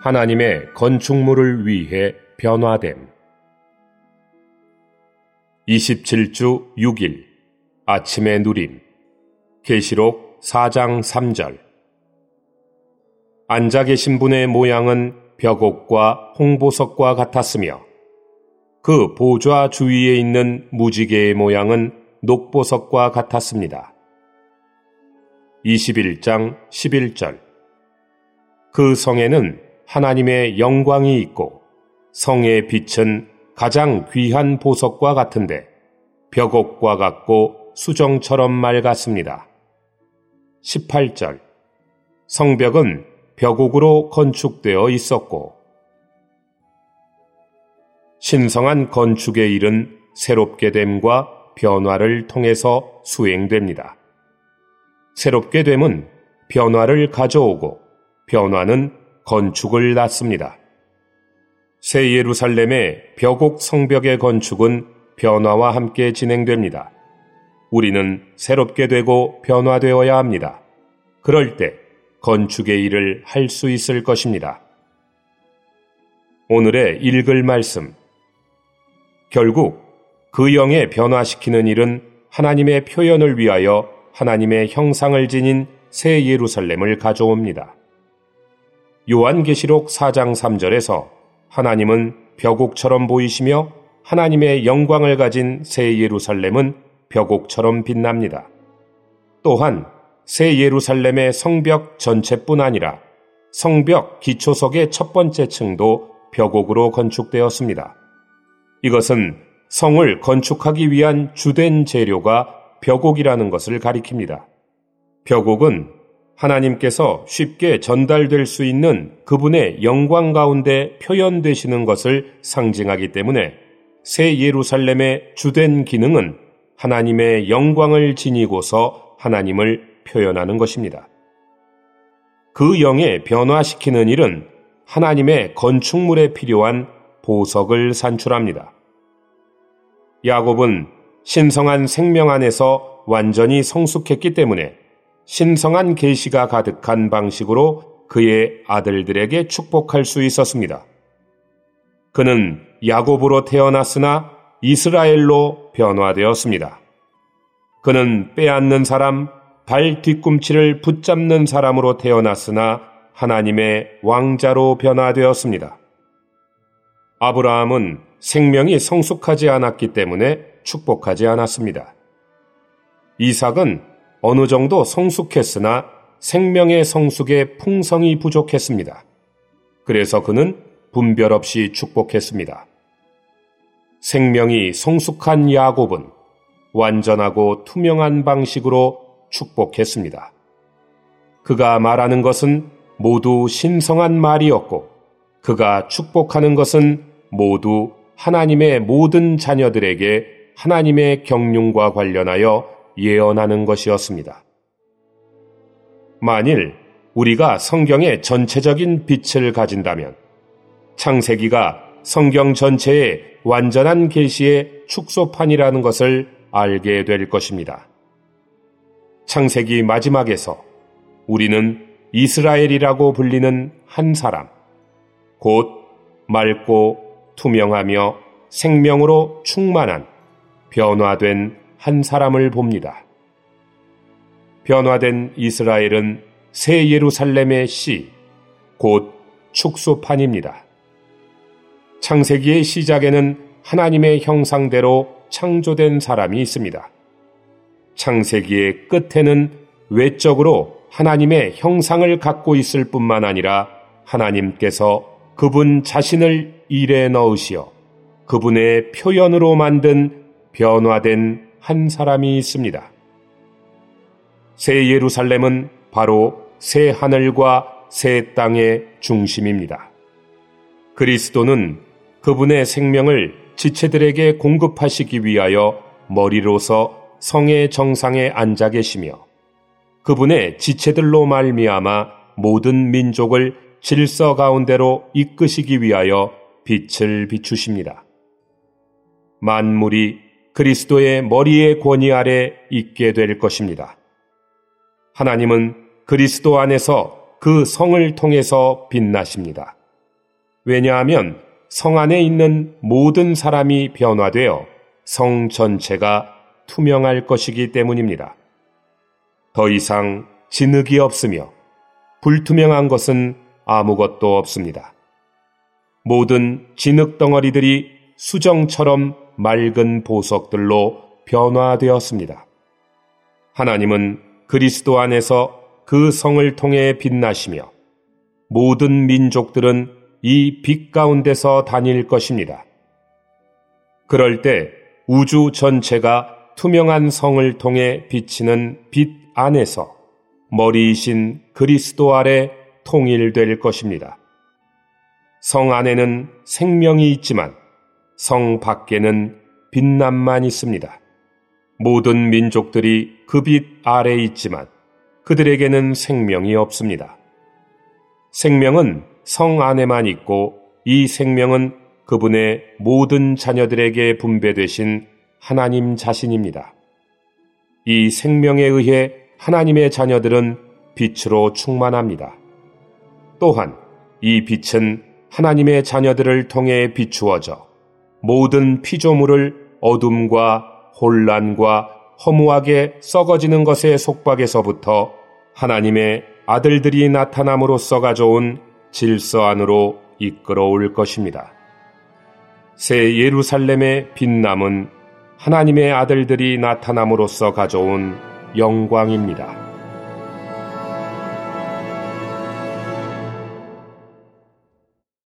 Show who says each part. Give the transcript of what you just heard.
Speaker 1: 하나님의 건축물을 위해 변화됨. 27주 6일 아침의 누림 계시록 4장 3절 앉아 계신 분의 모양은 벽옥과 홍보석과 같았으며 그 보좌 주위에 있는 무지개의 모양은 녹보석과 같았습니다. 21장 11절 그 성에는 하나님의 영광이 있고 성의 빛은 가장 귀한 보석과 같은데 벽옥과 같고 수정처럼 맑았습니다. 18절 성벽은 벽옥으로 건축되어 있었고 신성한 건축의 일은 새롭게 됨과 변화를 통해서 수행됩니다. 새롭게 됨은 변화를 가져오고 변화는 건축을 낳습니다. 새 예루살렘의 벽옥 성벽의 건축은 변화와 함께 진행됩니다. 우리는 새롭게 되고 변화되어야 합니다. 그럴 때 건축의 일을 할 수 있을 것입니다. 오늘의 읽을 말씀. 결국 그 영에 변화시키는 일은 하나님의 표현을 위하여 하나님의 형상을 지닌 새 예루살렘을 가져옵니다. 요한계시록 4장 3절에서 하나님은 벽옥처럼 보이시며 하나님의 영광을 가진 새 예루살렘은 벽옥처럼 빛납니다. 또한 새 예루살렘의 성벽 전체뿐 아니라 성벽 기초석의 첫 번째 층도 벽옥으로 건축되었습니다. 이것은 성을 건축하기 위한 주된 재료가 벽옥이라는 것을 가리킵니다. 벽옥은 하나님께서 쉽게 전달될 수 있는 그분의 영광 가운데 표현되시는 것을 상징하기 때문에 새 예루살렘의 주된 기능은 하나님의 영광을 지니고서 하나님을 표현하는 것입니다. 그 영에 변화시키는 일은 하나님의 건축물에 필요한 보석을 산출합니다. 야곱은 신성한 생명 안에서 완전히 성숙했기 때문에 신성한 계시가 가득한 방식으로 그의 아들들에게 축복할 수 있었습니다. 그는 야곱으로 태어났으나 이스라엘로 변화되었습니다. 그는 빼앗는 사람, 발 뒤꿈치를 붙잡는 사람으로 태어났으나 하나님의 왕자로 변화되었습니다. 아브라함은 생명이 성숙하지 않았기 때문에 축복하지 않았습니다. 이삭은 어느 정도 성숙했으나 생명의 성숙에 풍성이 부족했습니다. 그래서 그는 분별 없이 축복했습니다. 생명이 성숙한 야곱은 완전하고 투명한 방식으로 축복했습니다. 그가 말하는 것은 모두 신성한 말이었고 그가 축복하는 것은 모두 하나님의 모든 자녀들에게 하나님의 경륜과 관련하여 예언하는 것이었습니다. 만일 우리가 성경의 전체적인 빛을 가진다면 창세기가 성경 전체의 완전한 계시의 축소판이라는 것을 알게 될 것입니다. 창세기 마지막에서 우리는 이스라엘이라고 불리는 한 사람, 곧 맑고 투명하며 생명으로 충만한 변화된 한 사람을 봅니다. 변화된 이스라엘은 새 예루살렘의 시, 곧 축소판입니다. 창세기의 시작에는 하나님의 형상대로 창조된 사람이 있습니다. 창세기의 끝에는 외적으로 하나님의 형상을 갖고 있을 뿐만 아니라 하나님께서 그분 자신을 일에 넣으시어 그분의 표현으로 만든 변화된 한 사람이 있습니다. 새 예루살렘은 바로 새 하늘과 새 땅의 중심입니다. 그리스도는 그분의 생명을 지체들에게 공급하시기 위하여 머리로서 성의 정상에 앉아 계시며 그분의 지체들로 말미암아 모든 민족을 질서 가운데로 이끄시기 위하여 빛을 비추십니다. 만물이 그리스도의 머리의 권위 아래 있게 될 것입니다. 하나님은 그리스도 안에서 그 성을 통해서 빛나십니다. 왜냐하면 성 안에 있는 모든 사람이 변화되어 성 전체가 투명할 것이기 때문입니다. 더 이상 진흙이 없으며 불투명한 것은 아무것도 없습니다. 모든 진흙 덩어리들이 수정처럼 맑은 보석들로 변화되었습니다. 하나님은 그리스도 안에서 그 성을 통해 빛나시며 모든 민족들은 이 빛 가운데서 다닐 것입니다. 그럴 때 우주 전체가 투명한 성을 통해 비치는 빛 안에서 머리이신 그리스도 아래 통일될 것입니다. 성 안에는 생명이 있지만 성 밖에는 빛남만 있습니다. 모든 민족들이 그 빛 아래 있지만 그들에게는 생명이 없습니다. 생명은 성 안에만 있고 이 생명은 그분의 모든 자녀들에게 분배되신 하나님 자신입니다. 이 생명에 의해 하나님의 자녀들은 빛으로 충만합니다. 또한 이 빛은 하나님의 자녀들을 통해 비추어져 모든 피조물을 어둠과 혼란과 허무하게 썩어지는 것의 속박에서부터 하나님의 아들들이 나타남으로써 가져온 질서 안으로 이끌어올 것입니다. 새 예루살렘의 빛남은 하나님의 아들들이 나타남으로써 가져온 영광입니다.